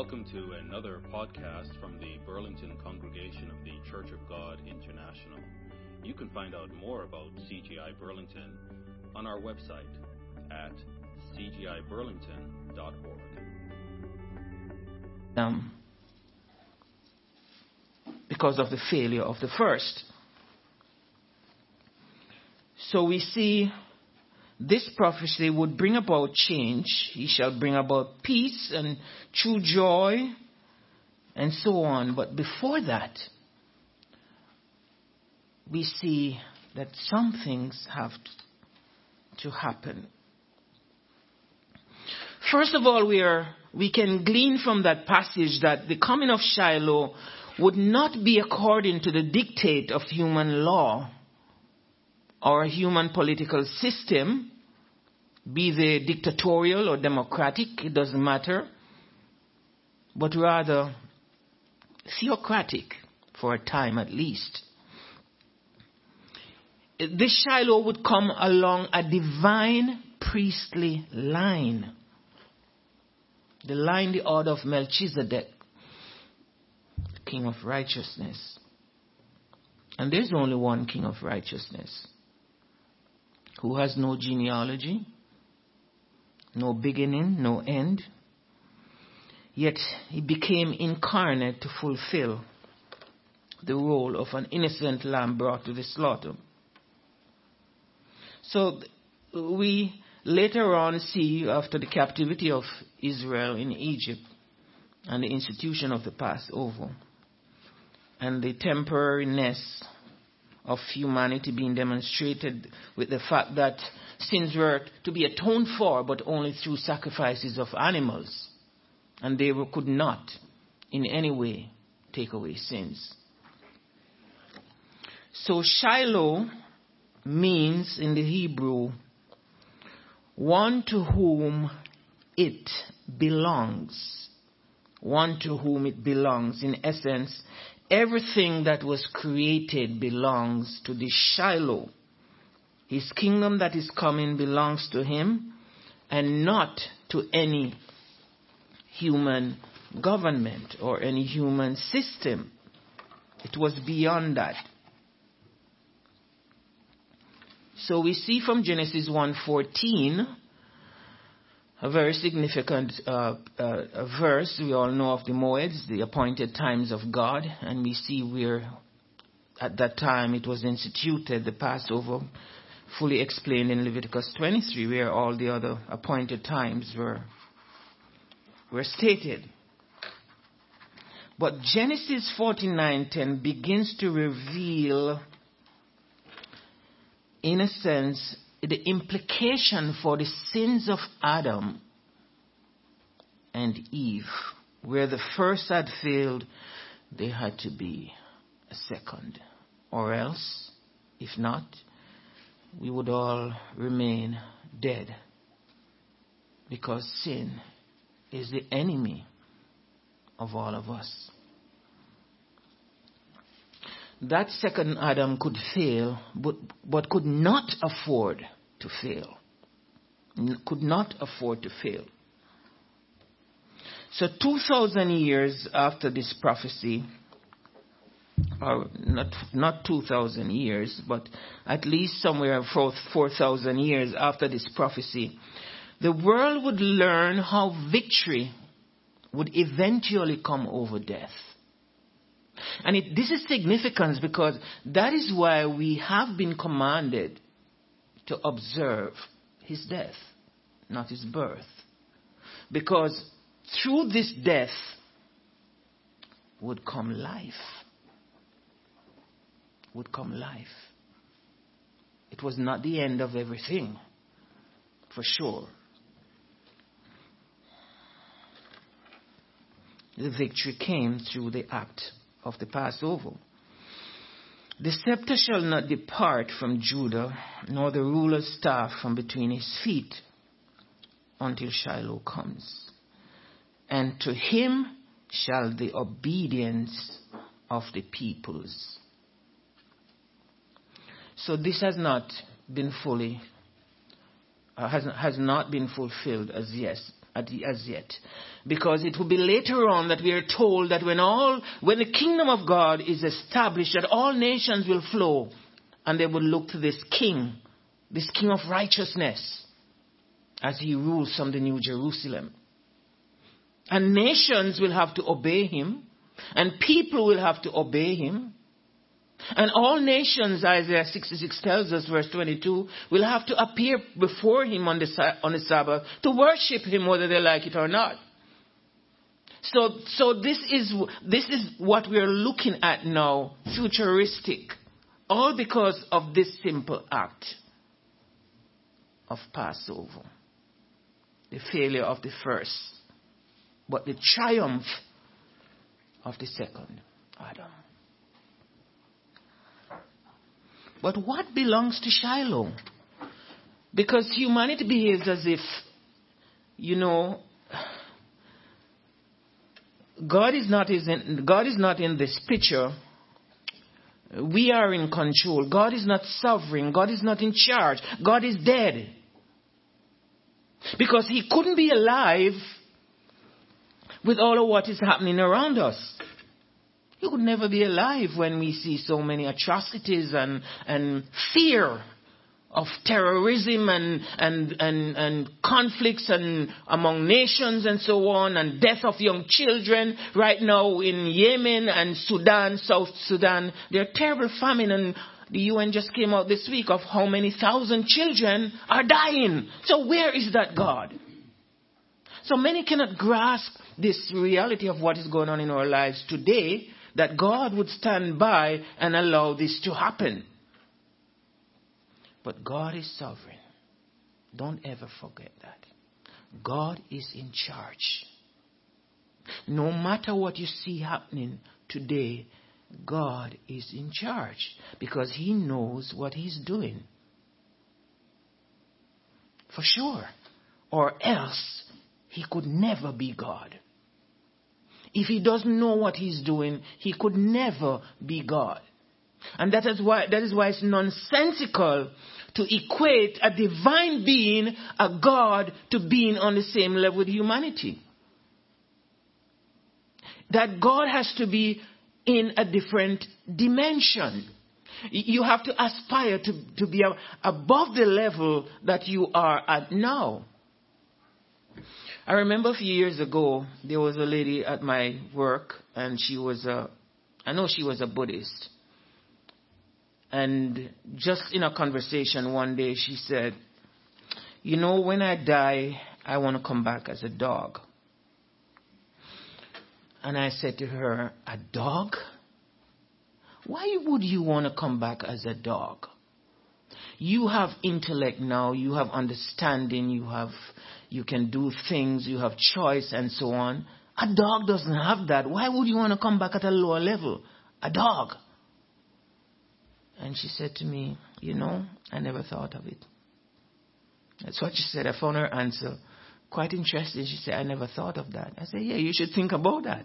Welcome to another podcast from the Burlington Congregation of the Church of God International. You can find out more about CGI Burlington on our website at cgiburlington.org. Um, because of the failure of the first. So we see this prophecy would bring about change. He shall bring about peace and true joy and so on. But before that, we see that some things have to happen. First of all, we, are, we can glean from that passage that the coming of Shiloh would not be according to the dictate of human law or human political system, be they dictatorial or democratic, it doesn't matter, but rather theocratic for a time at least. This Shiloh would come along a divine priestly line. The line, the order of Melchizedek, King of righteousness. And there's only one King of righteousness who has no genealogy, no beginning, no end. Yet he became incarnate to fulfill the role of an innocent lamb brought to the slaughter. So we later on see, after the captivity of Israel in Egypt and the institution of the Passover and the temporariness of humanity being demonstrated with the fact that sins were to be atoned for, but only through sacrifices of animals. And they could not in any way take away sins. So Shiloh means in the Hebrew one to whom it belongs. One to whom it belongs. In essence, everything that was created belongs to the Shiloh. His kingdom that is coming belongs to him and not to any human government or any human system. It was beyond that. So we see from Genesis 1:14 a very significant uh, uh, verse. We all know of the Moeds, the appointed times of God, and we see where at that time it was instituted, the Passover, fully explained in Leviticus 23, where all the other appointed times were, were stated. But Genesis 49:10 begins to reveal, in a sense, the implication for the sins of Adam and Eve. Where the first had failed, there had to be a second. Or else, if not, we would all remain dead. Because sin is the enemy of all of us. That second Adam could fail, but, but could not afford to fail. Could not afford to fail. So 2,000 years after this prophecy, or not, not 2,000 years, but at least somewhere 4,000 years after this prophecy, the world would learn how victory would eventually come over death. And it, this is significant because that is why we have been commanded to observe his death, not his birth. Because through this death would come life. Would come life. It was not the end of everything, for sure. The victory came through the act of the Passover. The scepter shall not depart from Judah, nor the ruler's staff from between his feet, until Shiloh comes. And to him shall the obedience of the peoples. So this has not been fully, uh, has, has not been fulfilled as, yes, as yet. Because it will be later on that we are told that when all, when the kingdom of God is established, that all nations will flow and they will look to this king, this king of righteousness, as he rules from the New Jerusalem. And nations will have to obey him, and people will have to obey him. And all nations, Isaiah 66 tells us, verse 22, will have to appear before him on the, on the Sabbath to worship him whether they like it or not. So, so this is, this is what we are looking at now, futuristic. All because of this simple act of Passover. The failure of the first, but the triumph of the second Adam. But what belongs to Shiloh? Because humanity behaves as if, you know, God is not in, God is not in this picture. We are in control. God is not sovereign. God is not in charge. God is dead. Because he couldn't be alive with all of what is happening around us. He would never be alive when we see so many atrocities and, and fear of terrorism and, and, and, and conflicts and among nations and so on and death of young children right now in Yemen and Sudan, South Sudan. There are terrible famine and the UN just came out this week of how many thousand children are dying. So where is that God? So many cannot grasp this reality of what is going on in our lives today that God would stand by and allow this to happen. But God is sovereign. Don't ever forget that. God is in charge. No matter what you see happening today, God is in charge because He knows what He's doing. For sure. Or else He could never be God. If He doesn't know what He's doing, He could never be God. And that is why, that is why it's nonsensical to equate a divine being, a God, to being on the same level with humanity. That God has to be in a different dimension. You have to aspire to, to be above the level that you are at now. I remember a few years ago, there was a lady at my work, and she was a, I know she was a Buddhist. And just in a conversation one day, she said, You know, when I die, I want to come back as a dog. And I said to her, A dog? Why would you want to come back as a dog? You have intellect now, you have understanding, you have you can do things, you have choice and so on. A dog doesn't have that. Why would you want to come back at a lower level? A dog. And she said to me, You know, I never thought of it. That's what she said. I found her answer quite interesting. She said, I never thought of that. I said, Yeah, you should think about that.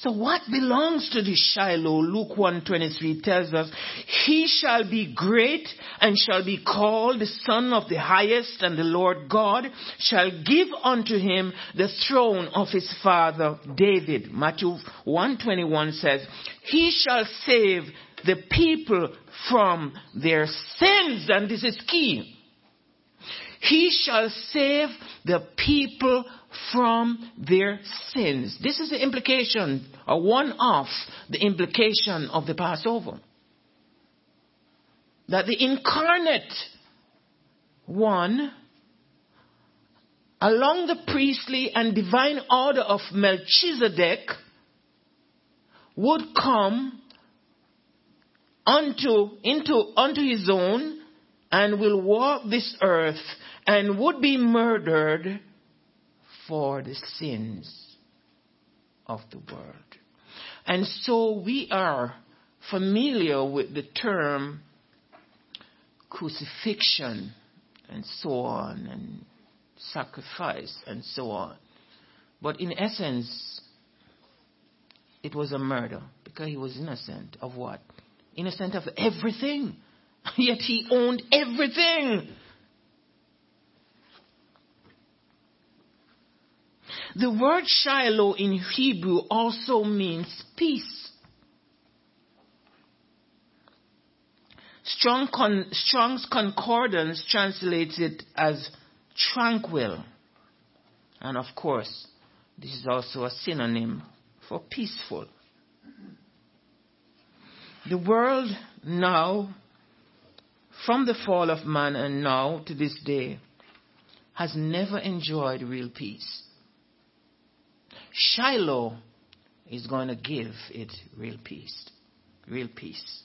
So what belongs to the Shiloh? Luke 123 tells us, He shall be great and shall be called the Son of the Highest and the Lord God shall give unto him the throne of his father David. Matthew 121 says, He shall save the people from their sins. And this is key. He shall save the people from their sins. This is the implication, or one of the implication of the Passover. That the incarnate one, along the priestly and divine order of Melchizedek, would come unto, into, unto his own and will walk this earth and would be murdered for the sins of the world. And so we are familiar with the term crucifixion and so on, and sacrifice and so on. But in essence, it was a murder because he was innocent of what? Innocent of everything. Yet he owned everything. The word Shiloh in Hebrew also means peace. Strong con- Strong's Concordance translates it as tranquil. And of course, this is also a synonym for peaceful. The world now from the fall of man and now to this day, has never enjoyed real peace. Shiloh is going to give it real peace. Real peace.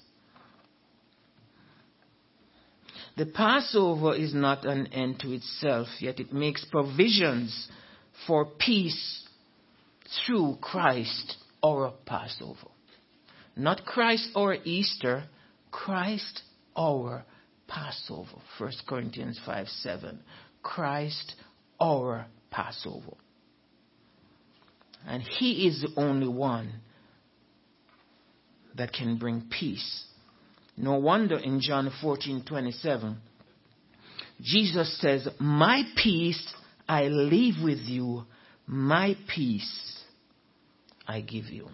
The Passover is not an end to itself, yet it makes provisions for peace through Christ, our Passover. Not Christ, our Easter, Christ, our Passover. 1 Corinthians 5 7. Christ, our Passover. And He is the only one that can bring peace. No wonder in John 14 27, Jesus says, My peace I leave with you, my peace I give you.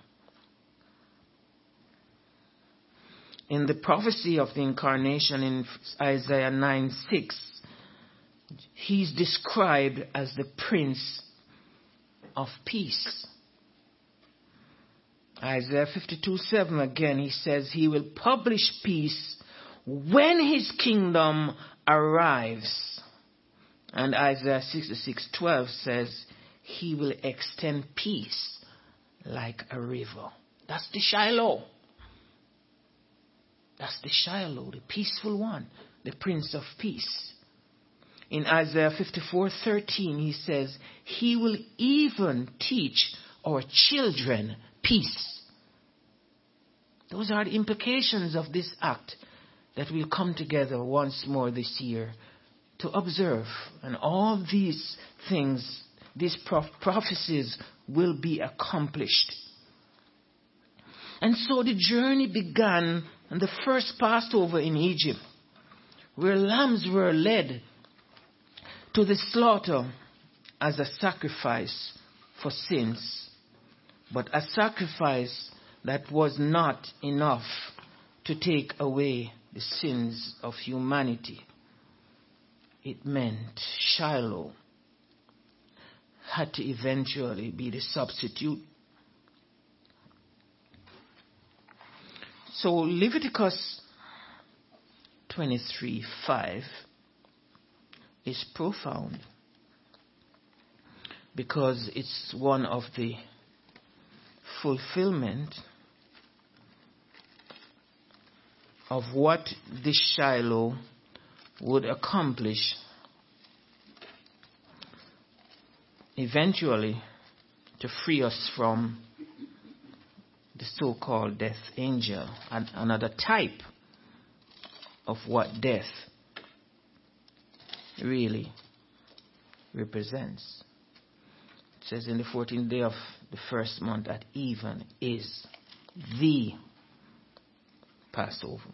In the prophecy of the incarnation in Isaiah 9 6, he's described as the Prince of Peace. Isaiah 52 7 again, he says, He will publish peace when His kingdom arrives. And Isaiah 66 12 says, He will extend peace like a river. That's the Shiloh. That's the Shiloh, the peaceful one, the Prince of Peace. In Isaiah 54:13 he says, "He will even teach our children peace." Those are the implications of this act that we'll come together once more this year to observe. And all these things, these prophecies will be accomplished. And so the journey began on the first Passover in Egypt, where lambs were led to the slaughter as a sacrifice for sins, but a sacrifice that was not enough to take away the sins of humanity. It meant Shiloh had to eventually be the substitute. So Leviticus 23 5 is profound because it's one of the fulfillment of what this Shiloh would accomplish eventually to free us from the so called death angel, and another type of what death really represents. It says in the 14th day of the first month at even is the Passover.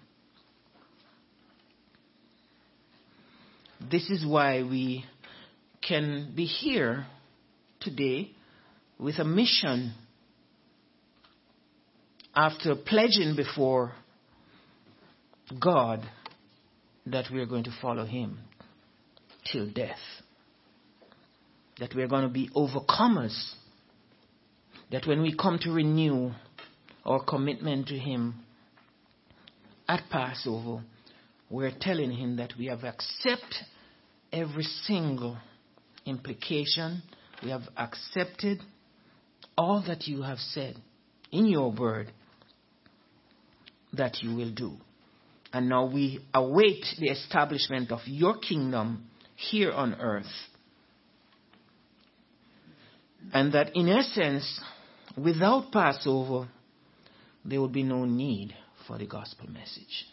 This is why we can be here today with a mission after pledging before God that we are going to follow Him till death. That we are going to be overcomers. That when we come to renew our commitment to Him at Passover, we're telling Him that we have accepted every single implication. We have accepted all that you have said in your word that you will do. And now we await the establishment of your kingdom here on earth. And that in essence, without Passover, there would be no need for the gospel message.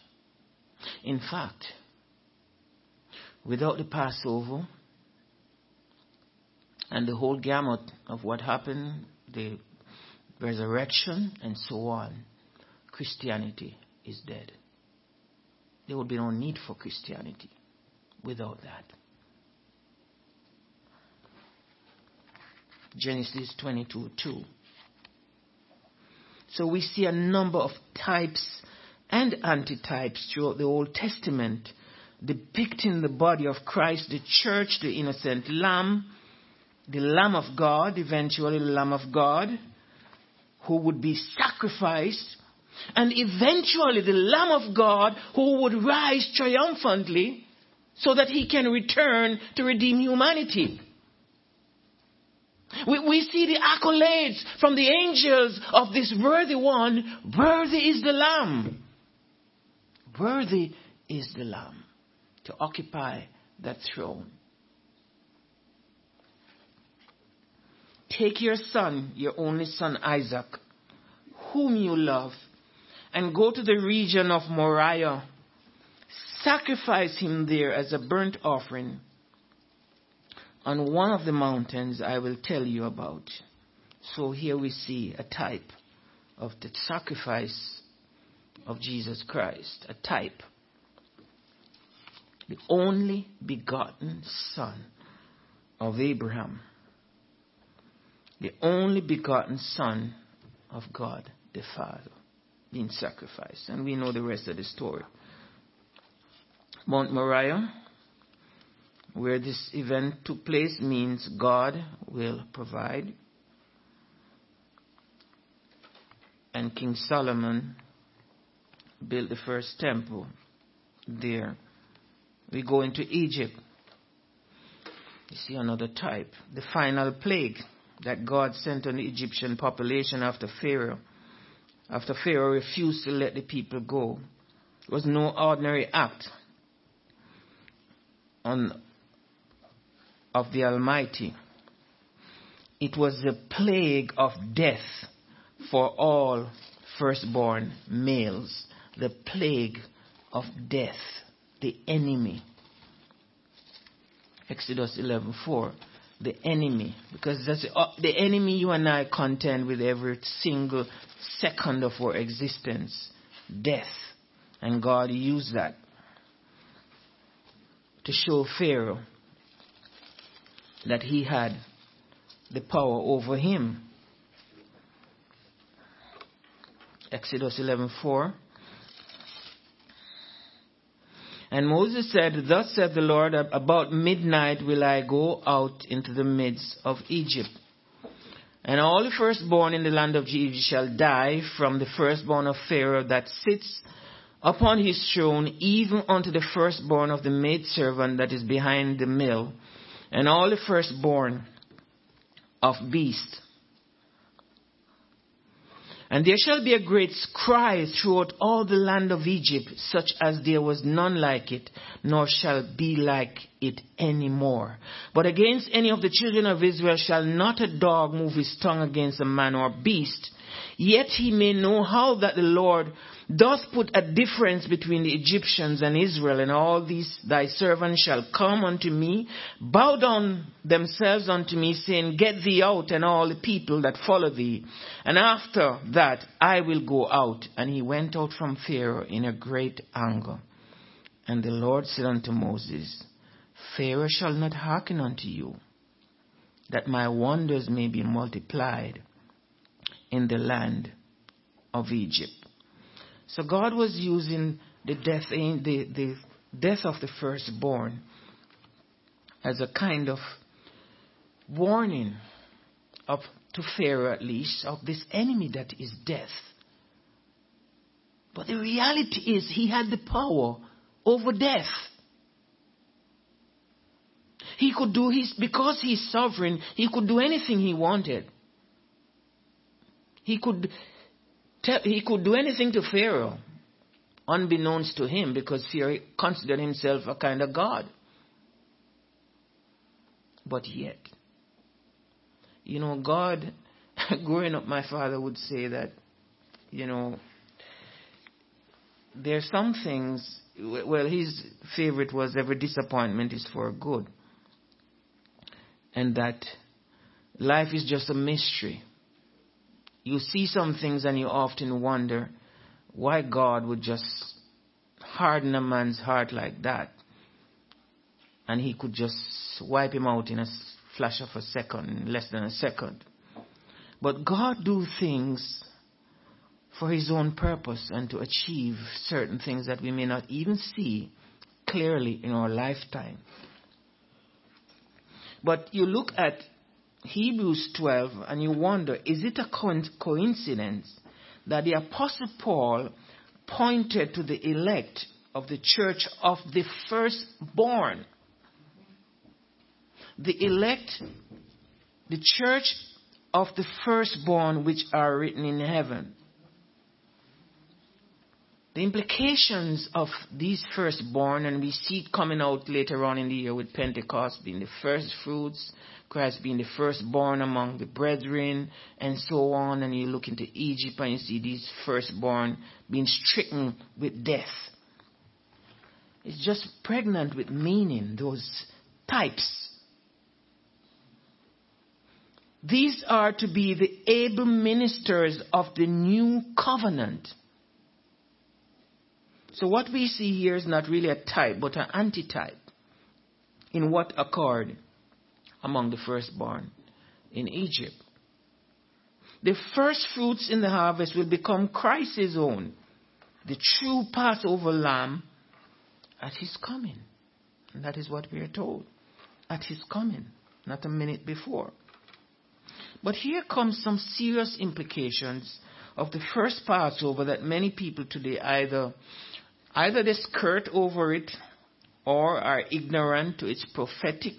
In fact, without the Passover and the whole gamut of what happened, the resurrection and so on, Christianity is dead. There would be no need for Christianity without that. Genesis 22 2. So we see a number of types and antitypes throughout the Old Testament depicting the body of Christ, the church, the innocent lamb, the Lamb of God, eventually the Lamb of God, who would be sacrificed, and eventually the Lamb of God who would rise triumphantly so that he can return to redeem humanity. We, we see the accolades from the angels of this worthy one. Worthy is the Lamb. Worthy is the Lamb to occupy that throne. Take your son, your only son Isaac, whom you love, and go to the region of Moriah. Sacrifice him there as a burnt offering on one of the mountains I will tell you about. So here we see a type of the sacrifice of Jesus Christ, a type. The only begotten Son of Abraham, the only begotten Son of God the Father being sacrificed. And we know the rest of the story. Mount Moriah where this event took place means God will provide. And King Solomon built the first temple there. We go into Egypt. You see another type. The final plague that God sent on the Egyptian population after Pharaoh. After Pharaoh refused to let the people go. It was no ordinary act on of the Almighty. It was the plague of death for all firstborn males. The plague of death, the enemy. Exodus 11:4 the enemy because that's uh, the enemy you and I contend with every single second of our existence death and God used that to show Pharaoh that he had the power over him. Exodus 11:4 And Moses said, Thus said the Lord, about midnight will I go out into the midst of Egypt. And all the firstborn in the land of Egypt shall die, from the firstborn of Pharaoh that sits upon his throne, even unto the firstborn of the maidservant that is behind the mill, and all the firstborn of beasts. And there shall be a great cry throughout all the land of Egypt, such as there was none like it, nor shall be like it any more. But against any of the children of Israel shall not a dog move his tongue against a man or beast, yet he may know how that the Lord doth put a difference between the Egyptians and Israel, and all these thy servants shall come unto me, bow down themselves unto me, saying, Get thee out, and all the people that follow thee. And after that I will go out. And he went out from Pharaoh in a great anger. And the Lord said unto Moses, Pharaoh shall not hearken unto you, that my wonders may be multiplied in the land of Egypt. So God was using the death, the, the death of the firstborn as a kind of warning of to Pharaoh at least of this enemy that is death. But the reality is he had the power over death. He could do his because he's sovereign, he could do anything he wanted. He could he could do anything to Pharaoh, unbeknownst to him, because Pharaoh considered himself a kind of God. But yet, you know, God, growing up, my father would say that, you know, there's some things, well, his favorite was every disappointment is for good. And that life is just a mystery you see some things and you often wonder why God would just harden a man's heart like that. And he could just wipe him out in a flash of a second, less than a second. But God do things for his own purpose and to achieve certain things that we may not even see clearly in our lifetime. But you look at Hebrews 12 and you wonder, is it a coincidence that the Apostle Paul pointed to the elect of the church of the firstborn? The elect, the church of the firstborn which are written in heaven. The implications of these firstborn, and we see it coming out later on in the year with Pentecost being the first fruits, Christ being the firstborn among the brethren, and so on. And you look into Egypt and you see these firstborn being stricken with death. It's just pregnant with meaning, those types. These are to be the able ministers of the new covenant. So what we see here is not really a type, but an antitype in what occurred among the firstborn in Egypt. The first fruits in the harvest will become Christ's own, the true Passover lamb at his coming. And that is what we are told. At his coming, not a minute before. But here comes some serious implications of the first Passover that many people today either either they skirt over it or are ignorant to its prophetic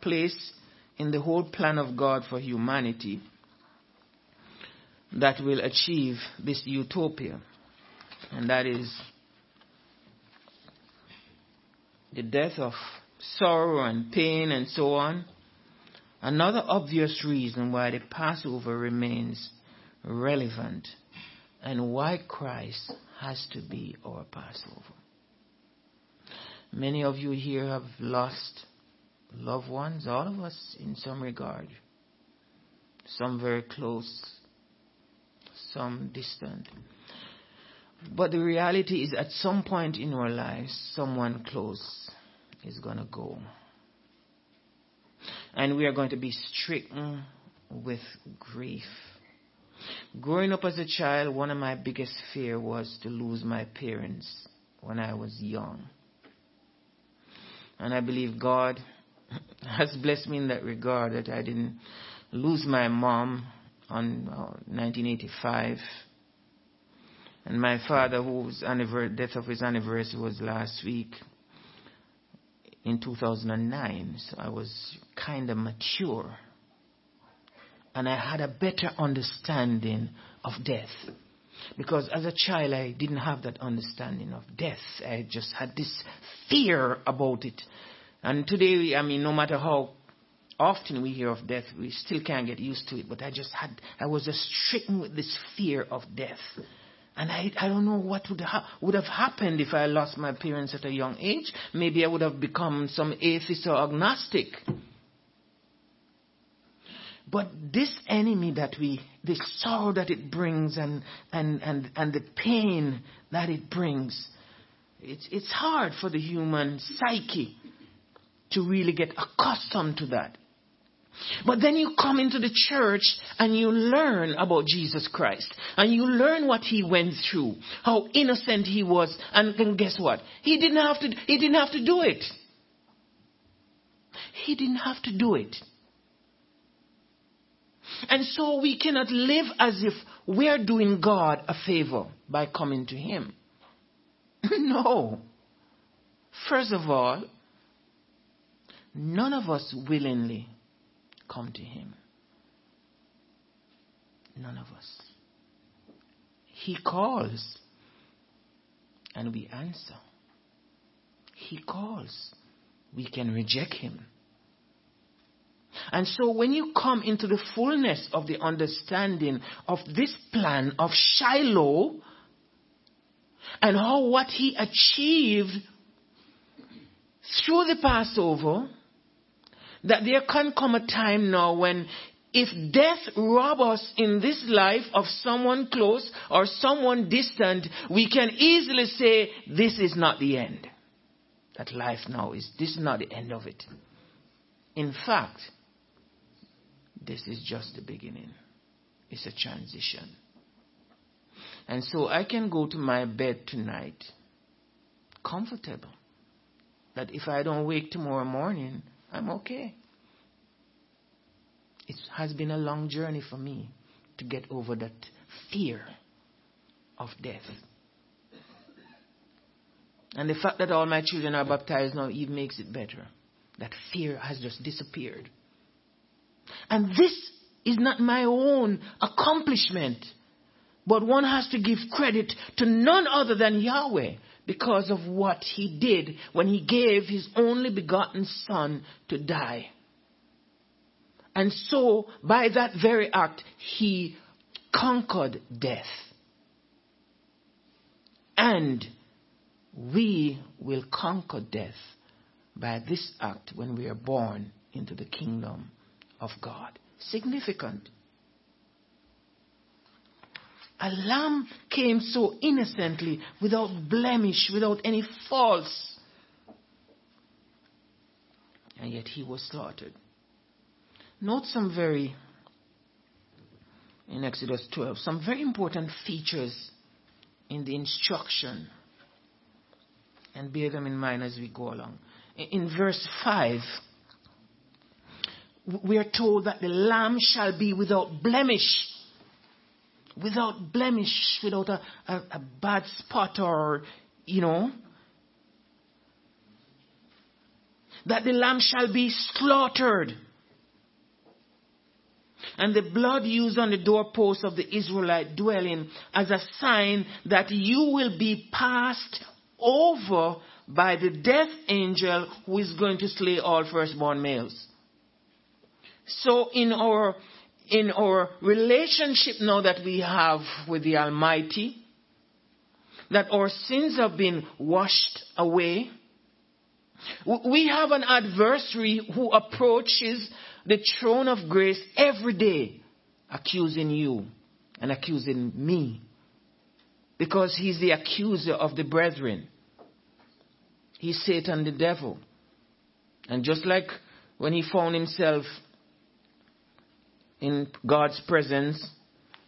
place in the whole plan of God for humanity that will achieve this utopia. And that is the death of sorrow and pain and so on Another obvious reason why the Passover remains relevant and why Christ has to be our Passover. Many of you here have lost loved ones, all of us in some regard. Some very close, some distant. But the reality is, at some point in our lives, someone close is going to go and we are going to be stricken with grief. Growing up as a child, one of my biggest fear was to lose my parents when I was young. And I believe God has blessed me in that regard that I didn't lose my mom on uh, 1985. And my father, whose death of his anniversary was last week, in 2009. So I was kind of mature. And I had a better understanding of death. Because as a child, I didn't have that understanding of death. I just had this fear about it. And today, I mean, no matter how often we hear of death, we still can't get used to it. But I just had, I was just stricken with this fear of death. And I, I don't know what would, ha- would have happened if I lost my parents at a young age. Maybe I would have become some atheist or agnostic. But this enemy that we, the sorrow that it brings and, and, and, and the pain that it brings, it's, it's hard for the human psyche to really get accustomed to that. But then you come into the church and you learn about Jesus Christ. And you learn what he went through, how innocent he was. And, and guess what? He didn't have to, he didn't have to do it. He didn't have to do it. And so we cannot live as if we're doing God a favor by coming to Him. no. First of all, none of us willingly come to Him. None of us. He calls and we answer. He calls. We can reject Him. And so when you come into the fullness of the understanding of this plan of Shiloh and how what he achieved through the Passover, that there can come a time now when if death rob us in this life of someone close or someone distant, we can easily say, this is not the end. That life now is, this is not the end of it. In fact, this is just the beginning. It's a transition. And so I can go to my bed tonight comfortable. That if I don't wake tomorrow morning, I'm okay. It has been a long journey for me to get over that fear of death. And the fact that all my children are baptized now even makes it better. That fear has just disappeared. And this is not my own accomplishment. But one has to give credit to none other than Yahweh because of what he did when he gave his only begotten son to die. And so, by that very act, he conquered death. And we will conquer death by this act when we are born into the kingdom of God. Significant. A lamb came so innocently, without blemish, without any faults. And yet he was slaughtered. Note some very, in Exodus 12, some very important features in the instruction. And bear them in mind as we go along. In verse 5, we are told that the lamb shall be without blemish without blemish, without a, a, a bad spot or, you know, that the lamb shall be slaughtered. And the blood used on the doorpost of the Israelite dwelling as a sign that you will be passed over by the death angel who is going to slay all firstborn males. So in our in our relationship now that we have with the Almighty, that our sins have been washed away. We have an adversary who approaches the throne of grace every day, accusing you and accusing me. Because he's the accuser of the brethren. He's Satan the devil. And just like when he found himself in God's presence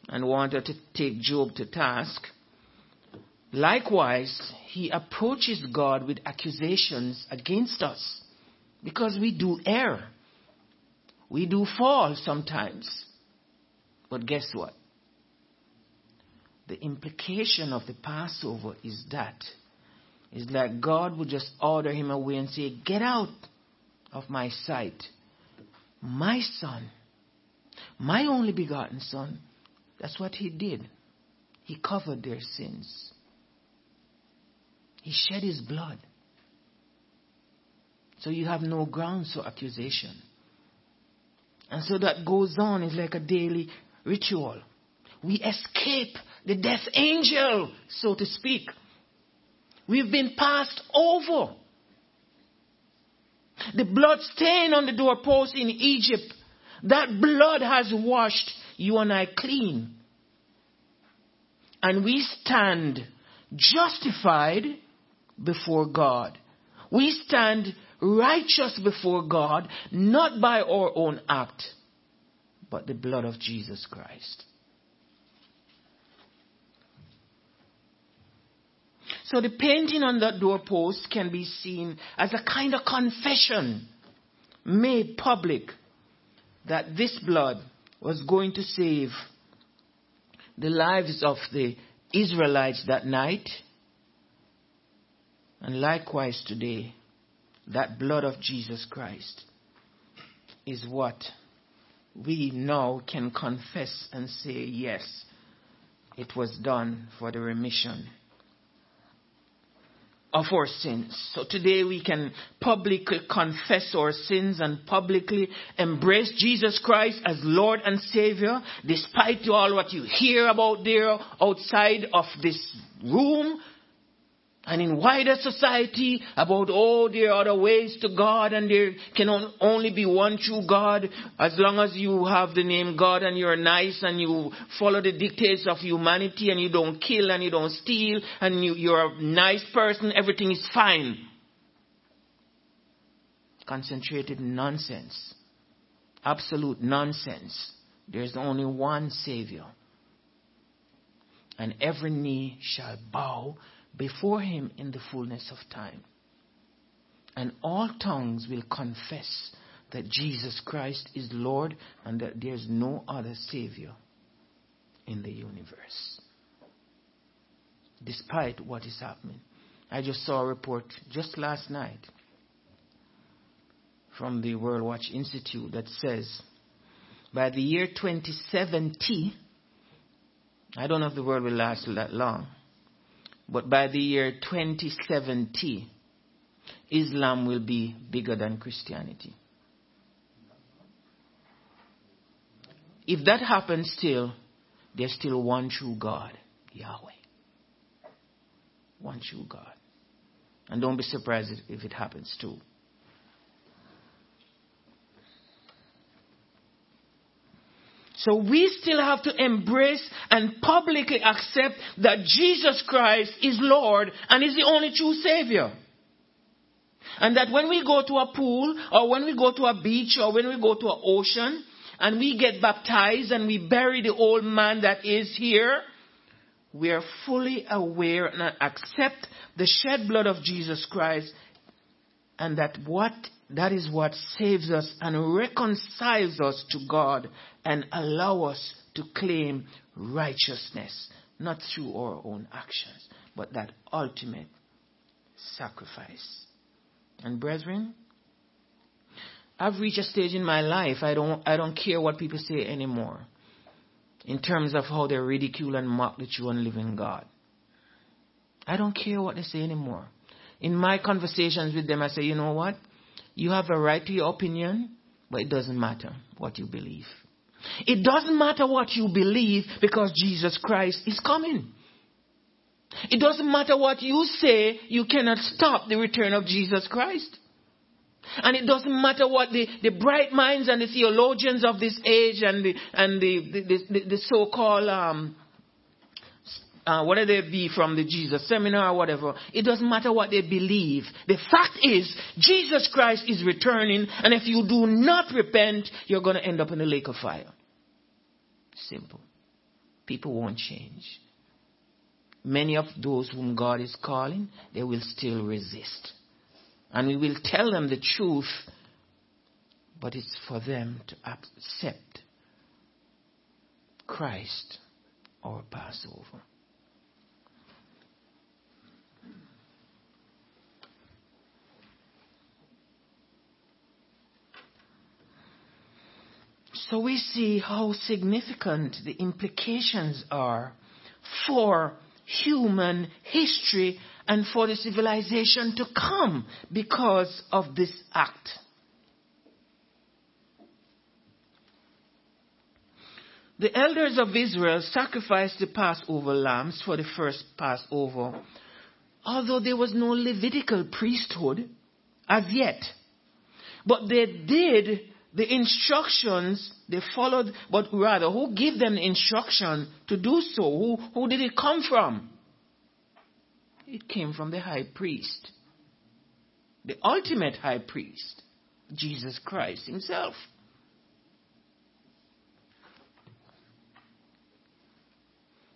and wanted to take Job to task. Likewise, he approaches God with accusations against us because we do err. We do fall sometimes. But guess what? The implication of the Passover is that is like God would just order him away and say, Get out of my sight. My son my only begotten Son, that's what He did. He covered their sins. He shed His blood. So you have no grounds for accusation. And so that goes on, it's like a daily ritual. We escape the death angel, so to speak. We've been passed over. The blood stain on the doorpost in Egypt that blood has washed you and I clean. And we stand justified before God. We stand righteous before God, not by our own act, but the blood of Jesus Christ. So the painting on that doorpost can be seen as a kind of confession made public that this blood was going to save the lives of the Israelites that night. And likewise today, that blood of Jesus Christ is what we now can confess and say, yes, it was done for the remission of our sins. So today we can publicly confess our sins and publicly embrace Jesus Christ as Lord and Savior, despite all what you hear about there outside of this room, and in wider society about all there are other ways to God and there can only be one true God as long as you have the name God and you're nice and you follow the dictates of humanity and you don't kill and you don't steal and you, you're a nice person, everything is fine. Concentrated nonsense. absolute nonsense. There's only one Savior. And every knee shall bow before him in the fullness of time. And all tongues will confess that Jesus Christ is Lord and that there's no other Savior in the universe. Despite what is happening. I just saw a report just last night from the World Watch Institute that says by the year 2070, I don't know if the world will last that long, but by the year 2070, Islam will be bigger than Christianity. If that happens still, there's still one true God, Yahweh. One true God. And don't be surprised if it happens too. So we still have to embrace and publicly accept that Jesus Christ is Lord and is the only true Savior. And that when we go to a pool or when we go to a beach or when we go to an ocean and we get baptized and we bury the old man that is here, we are fully aware and accept the shed blood of Jesus Christ and that what that is what saves us and reconciles us to God and allow us to claim righteousness, not through our own actions, but that ultimate sacrifice. And brethren, I've reached a stage in my life I don't I don't care what people say anymore in terms of how they ridicule and mock the true and living God. I don't care what they say anymore. In my conversations with them, I say, you know what? You have a right to your opinion, but it doesn't matter what you believe. It doesn't matter what you believe because Jesus Christ is coming. It doesn't matter what you say, you cannot stop the return of Jesus Christ. And it doesn't matter what the, the bright minds and the theologians of this age and the, and the, the, the, the so-called, um, uh, whatever they be from the Jesus seminar or whatever, it doesn't matter what they believe. The fact is, Jesus Christ is returning, and if you do not repent, you're going to end up in the lake of fire. Simple. People won't change. Many of those whom God is calling, they will still resist. And we will tell them the truth, but it's for them to accept Christ or Passover. So we see how significant the implications are for human history and for the civilization to come because of this act. The elders of Israel sacrificed the Passover lambs for the first Passover, although there was no Levitical priesthood as yet. But they did the instructions they followed, but rather, who gave them the instruction to do so? Who, who did it come from? It came from the high priest, the ultimate high priest, Jesus Christ himself.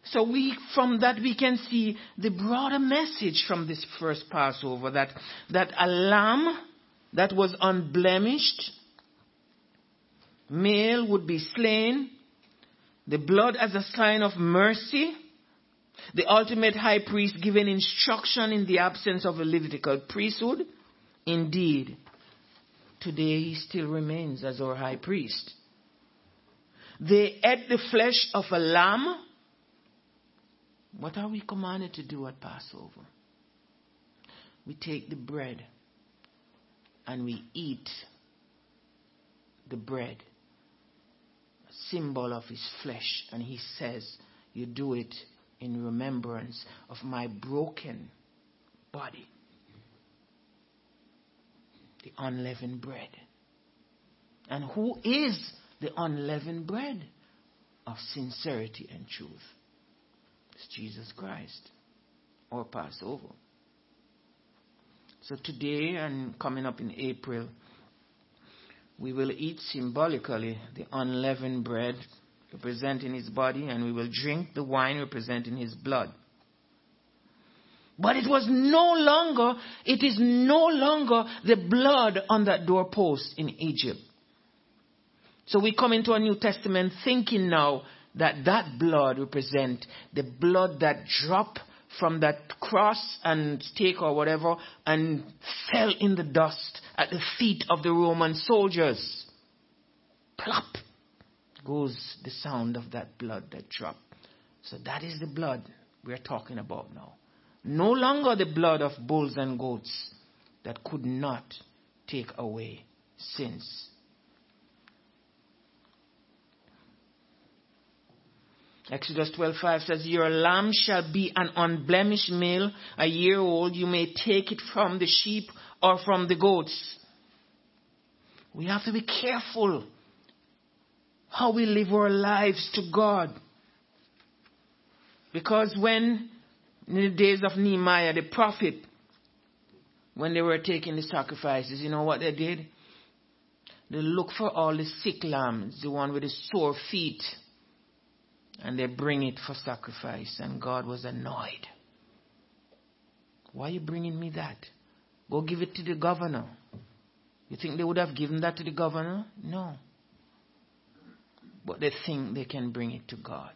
So we, from that we can see the broader message from this first Passover that, that a lamb that was unblemished, male would be slain, the blood as a sign of mercy, the ultimate high priest giving instruction in the absence of a Levitical priesthood. Indeed, today he still remains as our high priest. They ate the flesh of a lamb. What are we commanded to do at Passover? We take the bread and we eat the bread symbol of his flesh. And he says, You do it in remembrance of my broken body. The unleavened bread. And who is the unleavened bread of sincerity and truth? It's Jesus Christ, or Passover. So today and coming up in April, we will eat symbolically the unleavened bread representing his body, and we will drink the wine representing his blood. But it was no longer, it is no longer the blood on that doorpost in Egypt. So we come into a New Testament thinking now that that blood represents the blood that dropped from that cross and stake or whatever and fell in the dust at the feet of the Roman soldiers. Plop goes the sound of that blood that dropped. So that is the blood we're talking about now. No longer the blood of bulls and goats that could not take away sins. Exodus 12:5 says, "Your lamb shall be an unblemished male, a year old. You may take it from the sheep or from the goats." We have to be careful how we live our lives to God. Because when in the days of Nehemiah, the prophet, when they were taking the sacrifices, you know what they did? They looked for all the sick lambs, the one with the sore feet, and they bring it for sacrifice. And God was annoyed. Why are you bringing me that? Go give it to the governor. You think they would have given that to the governor? No. But they think they can bring it to God.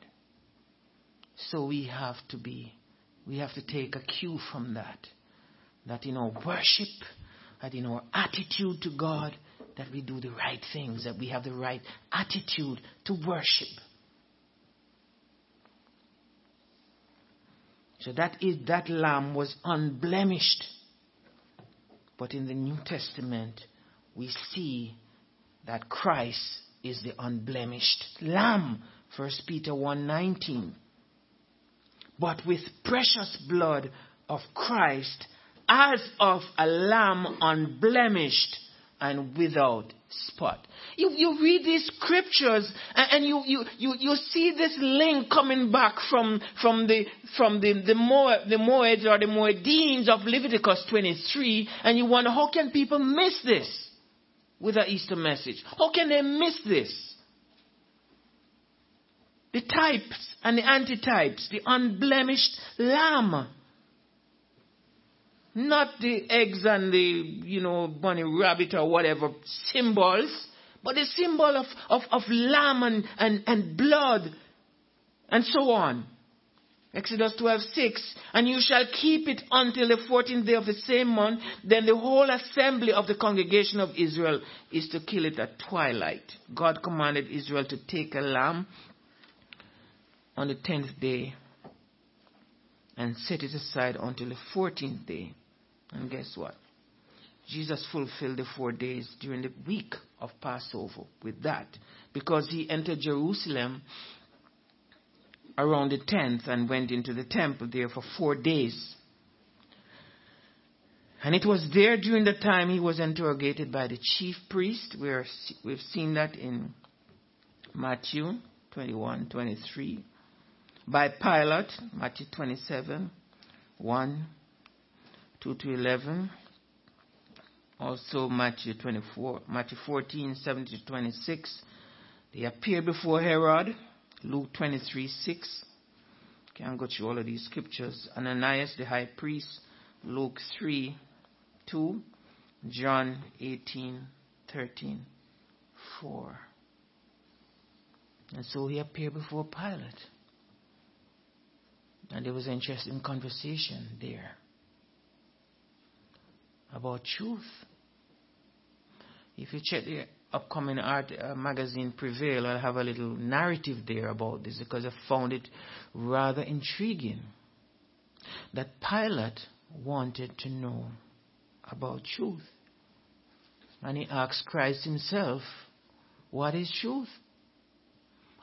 So we have to be we have to take a cue from that. That in our worship, that in our attitude to God, that we do the right things, that we have the right attitude to worship. So that is that lamb was unblemished. But in the New Testament, we see that Christ is the unblemished lamb. 1 Peter 1:19 but with precious blood of Christ as of a lamb unblemished and without spot. You, you read these scriptures and, and you, you, you, you see this link coming back from, from the, from the, the, Moed, the Moeds or the Moedines of Leviticus 23 and you wonder how can people miss this with an Easter message? How can they miss this? the types and the antitypes, the unblemished lamb. Not the eggs and the, you know, bunny rabbit or whatever symbols, but the symbol of, of, of lamb and, and, and blood and so on. Exodus 12:6, And you shall keep it until the 14th day of the same month. Then the whole assembly of the congregation of Israel is to kill it at twilight. God commanded Israel to take a lamb on the tenth day and set it aside until the fourteenth day. And guess what? Jesus fulfilled the four days during the week of Passover with that because he entered Jerusalem around the 10th and went into the temple there for four days. And it was there during the time he was interrogated by the chief priest. We're, we've seen that in Matthew 21, 23 by Pilate, Matthew 27, 1, 2 to 11. Also Matthew 24, Matthew 14, 7 to 26. They appear before Herod, Luke 23, 6. Can't go through all of these scriptures. Ananias the high priest, Luke 3, 2. John 18, 13, 4. And so he appeared before Pilate. And there was an interesting conversation there about truth. If you check the upcoming art uh, magazine Prevail, I'll have a little narrative there about this because I found it rather intriguing. That Pilate wanted to know about truth. And he asked Christ himself, What is truth?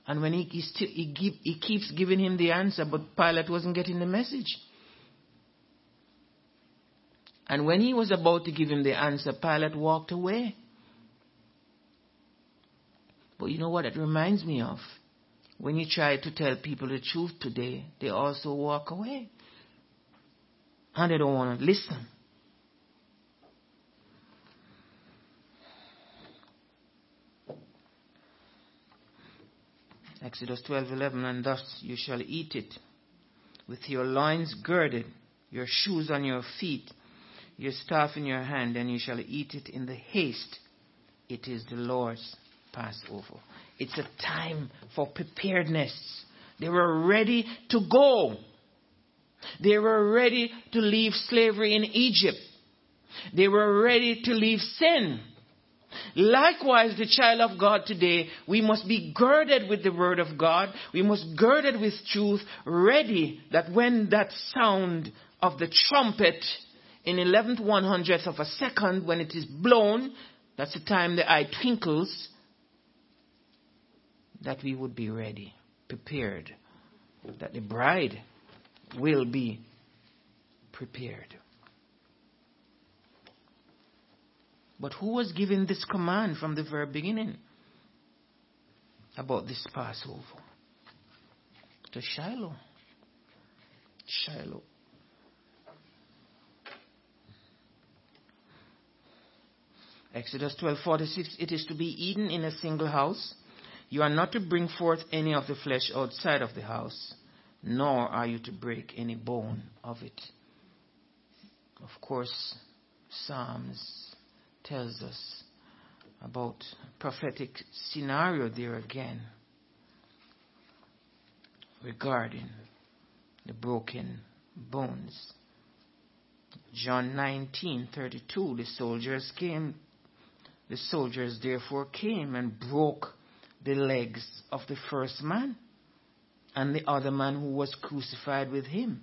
And when he, he, still, he, give, he keeps giving him the answer, but Pilate wasn't getting the message. And when he was about to give him the answer, Pilate walked away. But you know what it reminds me of? When you try to tell people the truth today, they also walk away. And they don't want to listen. Exodus 12:11 and thus you shall eat it with your loins girded your shoes on your feet your staff in your hand and you shall eat it in the haste. It is the Lord's Passover. It's a time for preparedness. They were ready to go. They were ready to leave slavery in Egypt. They were ready to leave sin. Likewise, the child of God today, we must be girded with the word of God. We must girded with truth, ready that when that sound of the trumpet in 11th one hundredth of a second, when it is blown, that's the time the eye twinkles, that we would be ready, prepared, that the bride will be prepared. But who was given this command from the very beginning about this Passover? To Shiloh. Shiloh. Exodus 12:46 It is to be eaten in a single house. You are not to bring forth any of the flesh outside of the house, nor are you to break any bone of it. Of course, Psalms tells us about prophetic scenario there again regarding the broken bones. John 19:32 the soldiers came the soldiers therefore came and broke the legs of the first man and the other man who was crucified with him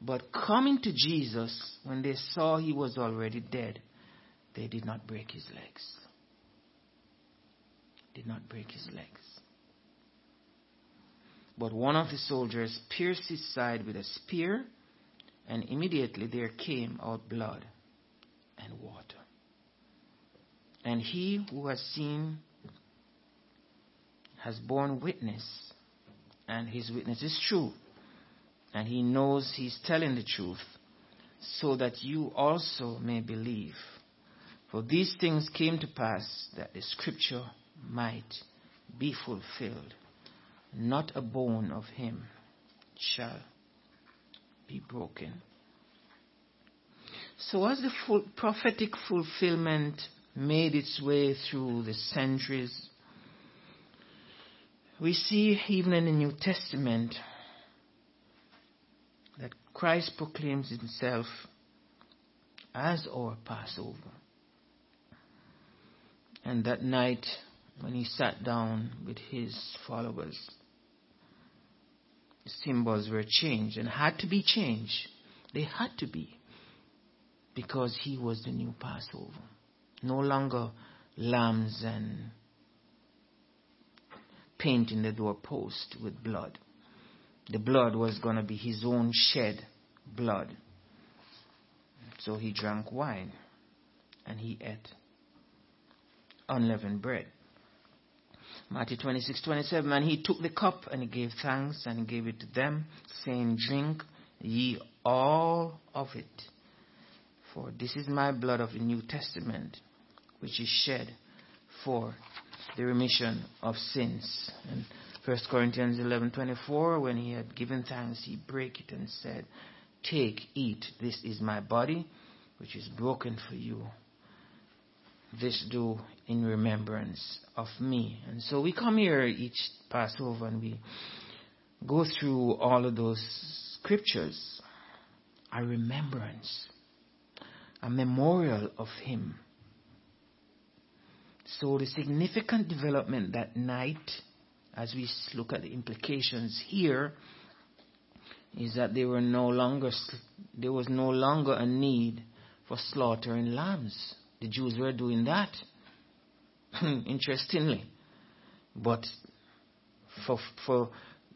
but coming to Jesus when they saw he was already dead they did not break his legs. Did not break his legs. But one of the soldiers pierced his side with a spear, and immediately there came out blood and water. And he who has seen has borne witness, and his witness is true, and he knows he's telling the truth, so that you also may believe. For these things came to pass that the scripture might be fulfilled. Not a bone of him shall be broken. So, as the full prophetic fulfillment made its way through the centuries, we see even in the New Testament that Christ proclaims himself as our Passover. And that night, when he sat down with his followers, symbols were changed and had to be changed. They had to be. Because he was the new Passover. No longer lambs and painting the doorpost with blood. The blood was going to be his own shed blood. So he drank wine and he ate unleavened bread. Matthew 26, 27. And he took the cup and he gave thanks and he gave it to them, saying, Drink ye all of it. For this is my blood of the New Testament, which is shed for the remission of sins. And 1 Corinthians 11:24 when he had given thanks he brake it and said take eat this is my body which is broken for you this do in remembrance of me. And so we come here each Passover and we go through all of those scriptures, a remembrance, a memorial of him. So the significant development that night, as we look at the implications here, is that there were no longer there was no longer a need for slaughtering lambs. The Jews were doing that, interestingly. But for, for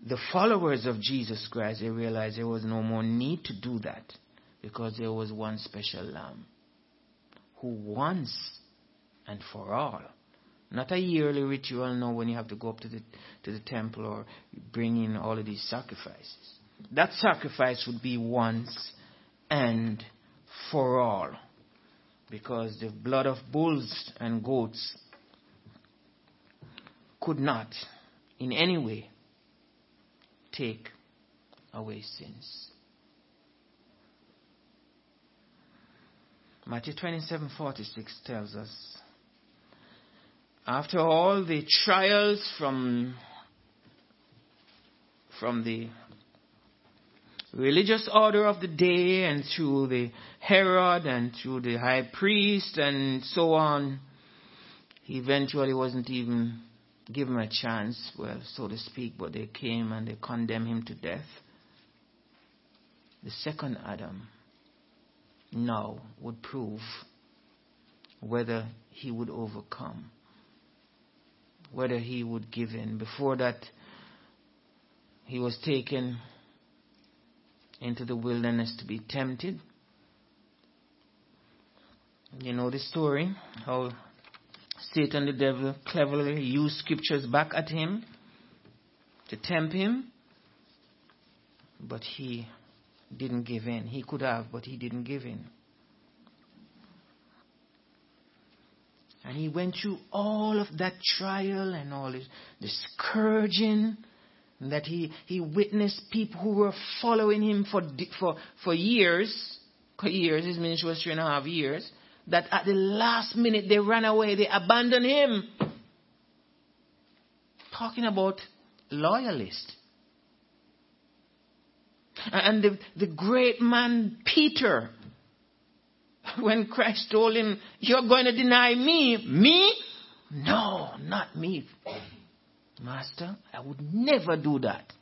the followers of Jesus Christ, they realized there was no more need to do that because there was one special lamb who once and for all, not a yearly ritual, no, when you have to go up to the, to the temple or bring in all of these sacrifices. That sacrifice would be once and for all because the blood of bulls and goats could not in any way take away sins. Matthew 27:46 tells us after all the trials from from the religious order of the day and through the Herod and through the high priest and so on, he eventually wasn't even given a chance, well, so to speak, but they came and they condemned him to death. The second Adam now would prove whether he would overcome, whether he would give in. Before that, he was taken into the wilderness to be tempted. You know the story, how Satan the devil cleverly used scriptures back at him to tempt him, but he didn't give in. He could have, but he didn't give in. And he went through all of that trial and all this, the scourging that he, he witnessed people who were following him for, for, for years, years, his ministry was three and a half years, that at the last minute they ran away, they abandoned him. Talking about loyalists. And the, the great man Peter, when Christ told him, You're going to deny me. Me? No, not me. Master, I would never do that.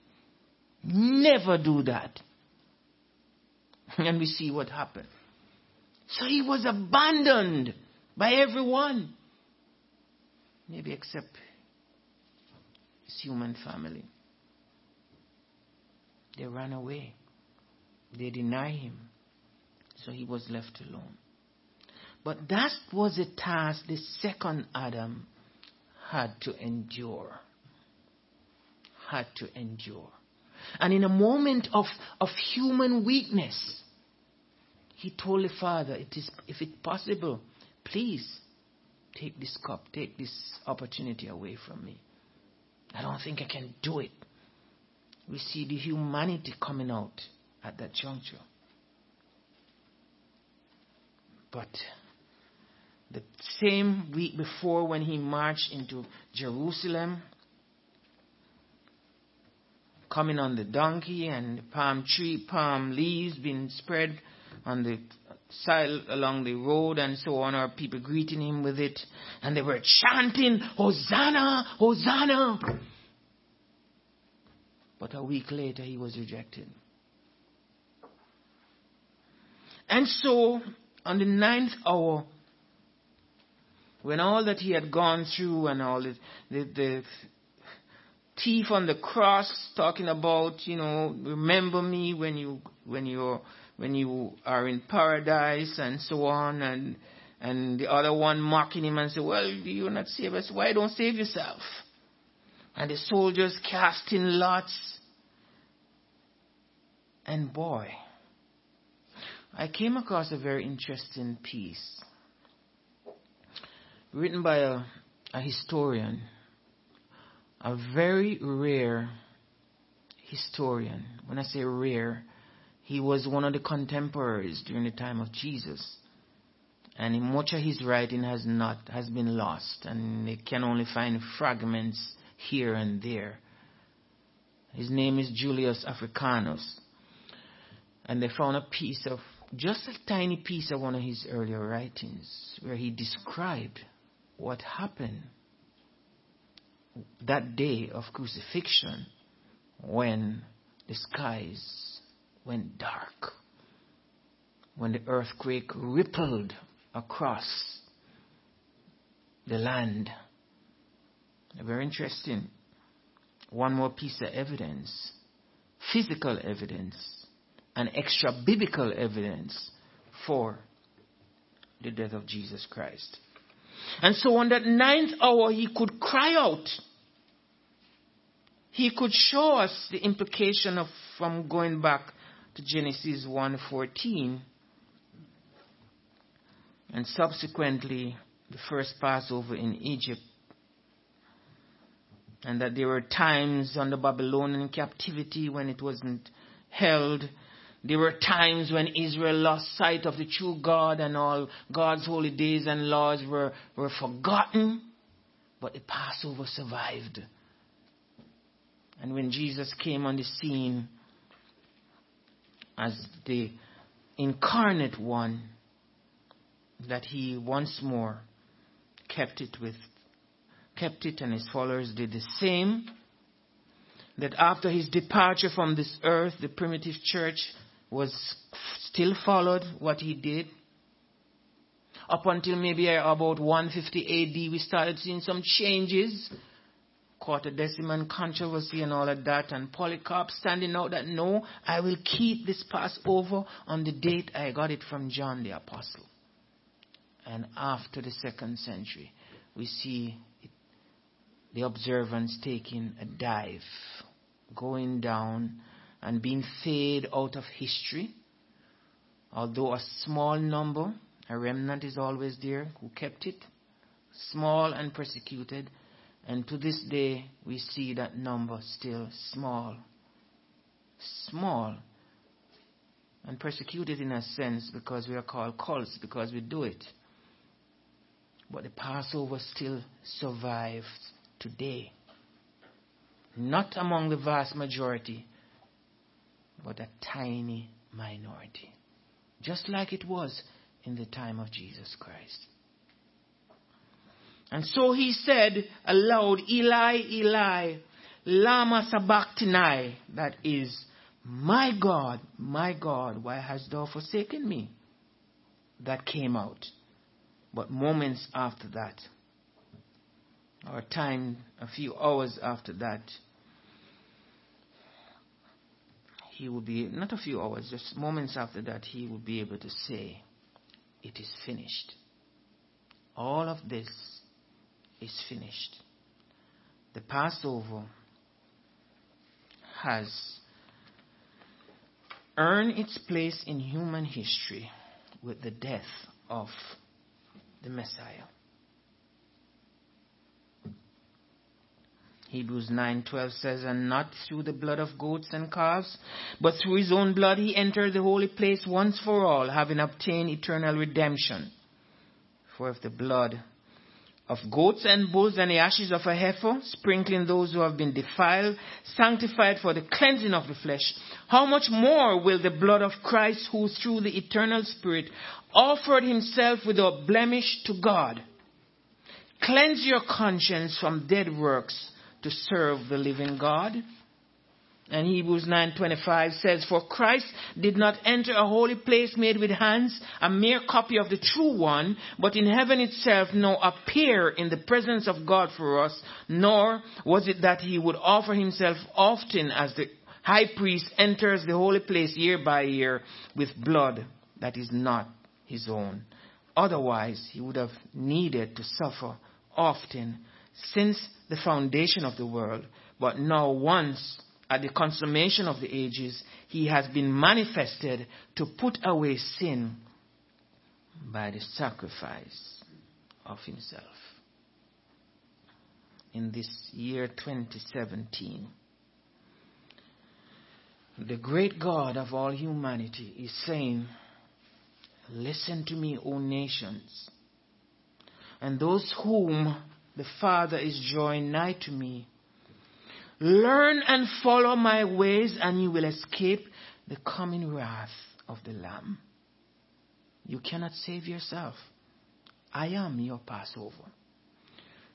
Never do that. And we see what happened. So he was abandoned by everyone. Maybe except his human family. They ran away. They deny him. So he was left alone. But that was a task the second Adam had to endure. Had to endure. And in a moment of, of human weakness, he told the father, it is, if it's possible, please take this cup, take this opportunity away from me. I don't think I can do it we see the humanity coming out at that juncture. But the same week before, when he marched into Jerusalem, coming on the donkey and palm tree, palm leaves being spread on the side along the road and so on, or people greeting him with it, and they were chanting, Hosanna, Hosanna. But a week later, he was rejected. And so, on the ninth hour, when all that he had gone through and all the, the, the thief on the cross talking about, you know, remember me when you when you when you are in paradise and so on, and and the other one mocking him and say, well, you're not saved. us. why don't save yourself? And the soldiers casting lots. And boy, I came across a very interesting piece written by a, a historian, a very rare historian. When I say rare, he was one of the contemporaries during the time of Jesus. And much of his writing has not has been lost, and they can only find fragments here and there. His name is Julius Africanus. And they found a piece of, just a tiny piece of one of his earlier writings, where he described what happened that day of crucifixion when the skies went dark, when the earthquake rippled across the land very interesting. One more piece of evidence physical evidence and extra biblical evidence for the death of Jesus Christ. And so on that ninth hour, he could cry out. He could show us the implication of from going back to Genesis 1:14 and subsequently the first Passover in Egypt and that there were times under Babylonian captivity when it wasn't held. There were times when Israel lost sight of the true God and all God's holy days and laws were, were forgotten, but the Passover survived. And when Jesus came on the scene as the incarnate one, that he once more kept it with kept it and his followers did the same. That after his departure from this earth, the primitive church was still followed what he did. Up until maybe about 150 AD, we started seeing some changes. Quartodeciman controversy and all of that, and Polycarp standing out that no, I will keep this Passover on the date I got it from John the Apostle. And after the second century, we see the observance taking a dive, going down and being fade out of history. Although a small number, a remnant is always there who kept it, small and persecuted. And to this day, we see that number still small. Small. And persecuted in a sense because we are called cults, because we do it. But the Passover still survives today. Not among the vast majority, but a tiny minority. Just like it was in the time of Jesus Christ. And so he said aloud, Eli, Eli, Lama Sabachthani, that is, My God, my God, why hast thou forsaken me? That came out. But moments after that, or time, a few hours after that, he will be, not a few hours, just moments after that, he will be able to say, It is finished. All of this is finished. The Passover has earned its place in human history with the death of the Messiah. Hebrews 9:12 says, "And not through the blood of goats and calves, but through his own blood he entered the holy place once for all, having obtained eternal redemption. For if the blood of goats and bulls and the ashes of a heifer, sprinkling those who have been defiled, sanctified for the cleansing of the flesh, how much more will the blood of Christ, who through the eternal Spirit offered himself without blemish to God, cleanse your conscience from dead works to serve the living God. And Hebrews 9:25 says, "For Christ did not enter a holy place made with hands, a mere copy of the true one, but in heaven itself now appear in the presence of God for us, nor was it that he would offer himself often as the high priest enters the holy place year by year with blood that is not his own. Otherwise, he would have needed to suffer often since the foundation of the world, but now once at the consummation of the ages, he has been manifested to put away sin by the sacrifice of himself. In this year 2017, the great God of all humanity is saying, Listen to me, O nations, and those whom the Father is drawing nigh to me. Learn and follow my ways, and you will escape the coming wrath of the Lamb. You cannot save yourself. I am your Passover.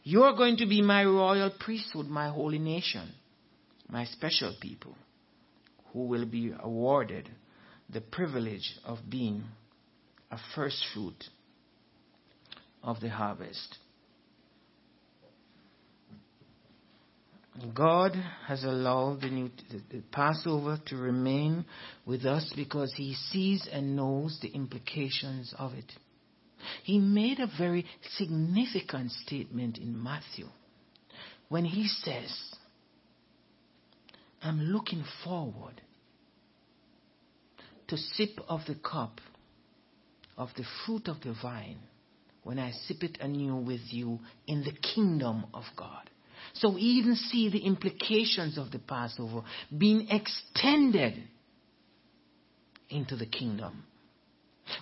You are going to be my royal priesthood, my holy nation, my special people, who will be awarded the privilege of being a first fruit of the harvest. God has allowed the, new, the, Passover to remain with us because He sees and knows the implications of it. He made a very significant statement in Matthew when He says, I'm looking forward to sip of the cup of the fruit of the vine when I sip it anew with you in the kingdom of God. So we even see the implications of the Passover being extended into the kingdom.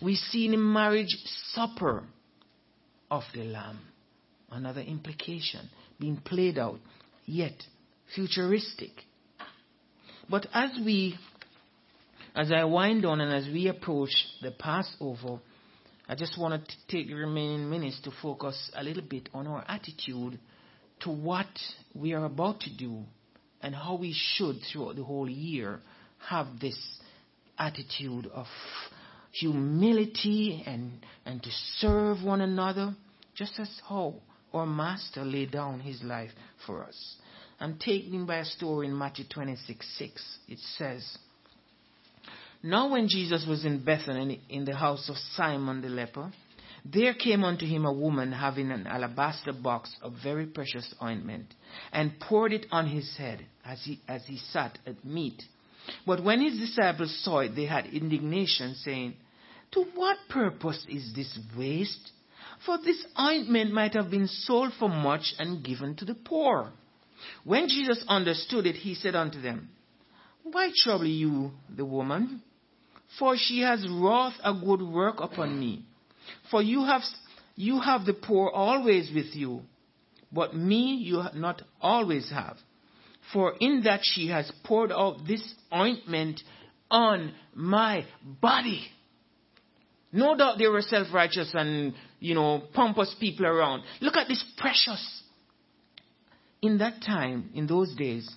We see in the marriage supper of the Lamb another implication being played out, yet futuristic. But as we, as I wind on and as we approach the Passover, I just want to take the remaining minutes to focus a little bit on our attitude to what we are about to do and how we should, throughout the whole year, have this attitude of humility and, and to serve one another, just as how our Master laid down his life for us. I'm taken by a story in Matthew 26 6. It says, Now when Jesus was in Bethany in the house of Simon the leper, there came unto him a woman having an alabaster box of very precious ointment, and poured it on his head as he, as he sat at meat. But when his disciples saw it, they had indignation, saying, To what purpose is this waste? For this ointment might have been sold for much and given to the poor. When Jesus understood it, he said unto them, Why trouble you the woman? For she has wrought a good work upon me. For you have, you have the poor always with you, but me you not always have. For in that she has poured out this ointment on my body. No doubt they were self-righteous and, you know, pompous people around. Look at this precious. In that time, in those days,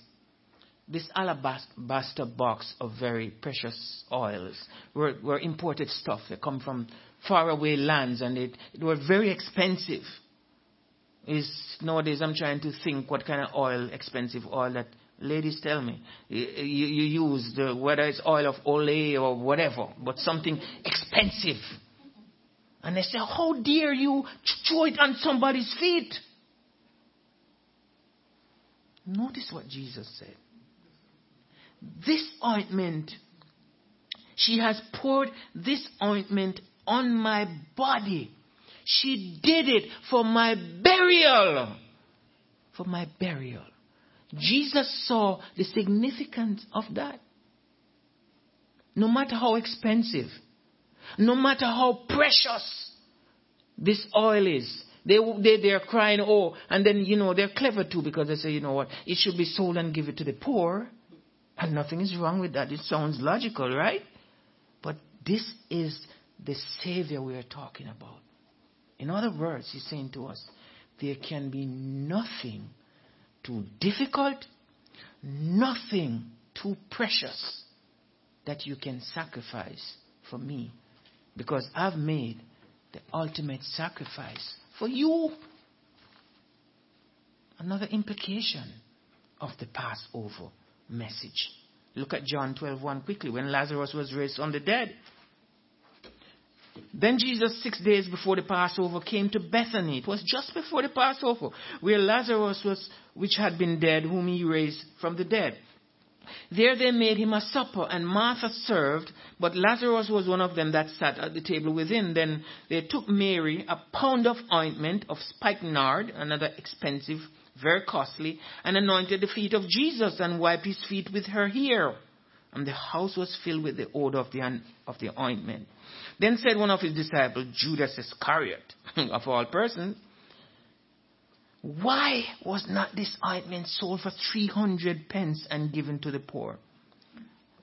this alabaster box of very precious oils were, were imported stuff. They come from faraway lands and it, it were very expensive. Is nowadays I'm trying to think what kind of oil, expensive oil that ladies tell me you, you use the, whether it's oil of Olay or whatever, but something expensive. And they say, how dare you throw it on somebody's feet? Notice what Jesus said. This ointment, she has poured this ointment on my body. She did it for my burial. For my burial. Jesus saw the significance of that. No matter how expensive, no matter how precious this oil is, they, they, they're crying, oh, and then, you know, they're clever too because they say, you know what, it should be sold and give it to the poor. And nothing is wrong with that. It sounds logical, right? But this is the Savior we are talking about. In other words, He's saying to us, there can be nothing too difficult, nothing too precious that you can sacrifice for me because I've made the ultimate sacrifice for you. Another implication of the Passover message. Look at John 12:1 quickly when Lazarus was raised from the dead. Then Jesus, six days before the Passover, came to Bethany. It was just before the Passover, where Lazarus was, which had been dead, whom he raised from the dead. There they made him a supper, and Martha served, but Lazarus was one of them that sat at the table within. Then they took Mary a pound of ointment of spikenard, another expensive, very costly, and anointed the feet of Jesus and wiped his feet with her hair. And the house was filled with the odor of the, of the ointment. Then said one of his disciples, Judas Iscariot, of all persons, why was not this ointment sold for 300 pence and given to the poor?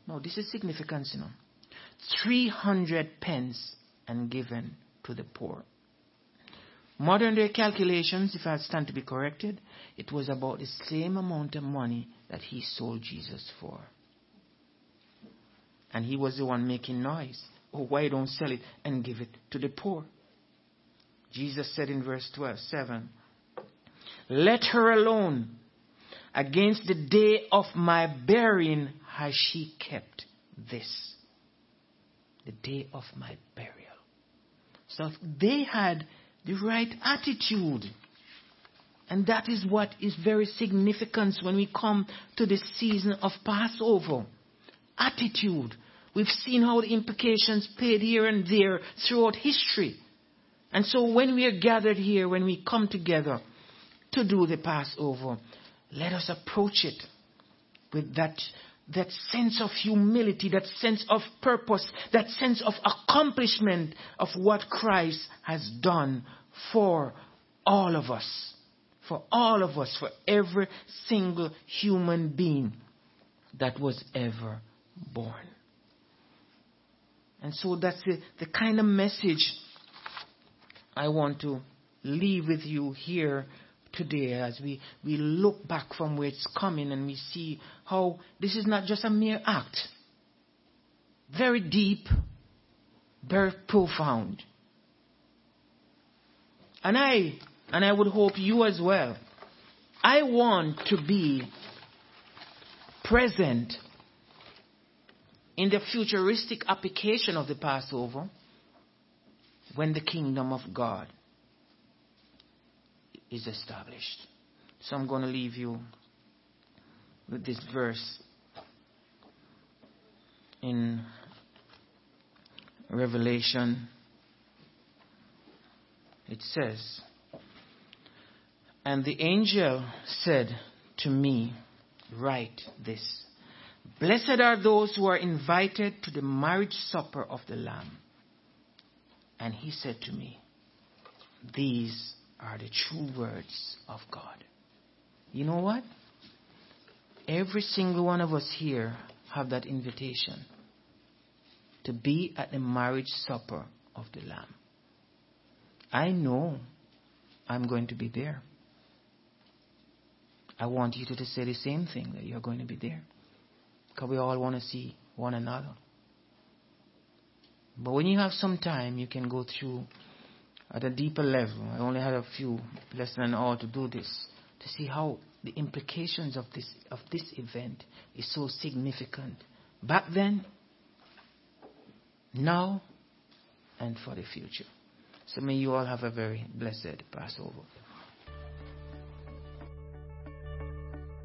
Now, this is significant, you know. 300 pence and given to the poor. Modern day calculations, if I stand to be corrected, it was about the same amount of money that he sold Jesus for. And he was the one making noise. Oh, why don't sell it and give it to the poor? Jesus said in verse 12, 7, Let her alone. Against the day of my burying has she kept this. The day of my burial. So they had the right attitude. And that is what is very significant when we come to the season of Passover. Attitude. We've seen how the implications played here and there throughout history. And so when we are gathered here, when we come together to do the Passover, let us approach it with that, that sense of humility, that sense of purpose, that sense of accomplishment of what Christ has done for all of us. For all of us, for every single human being that was ever born. And so that's the, the kind of message I want to leave with you here today as we, we look back from where it's coming and we see how this is not just a mere act. Very deep, very profound. And I, and I would hope you as well, I want to be present in the futuristic application of the Passover when the kingdom of God is established. So I'm going to leave you with this verse in Revelation. It says, And the angel said to me, Write this. Blessed are those who are invited to the marriage supper of the Lamb. And he said to me, These are the true words of God. You know what? Every single one of us here have that invitation to be at the marriage supper of the Lamb. I know I'm going to be there. I want you to say the same thing that you're going to be there. Because we all want to see one another. But when you have some time, you can go through at a deeper level. I only had a few less than an hour to do this to see how the implications of this of this event is so significant back then, now, and for the future. So may you all have a very blessed Passover.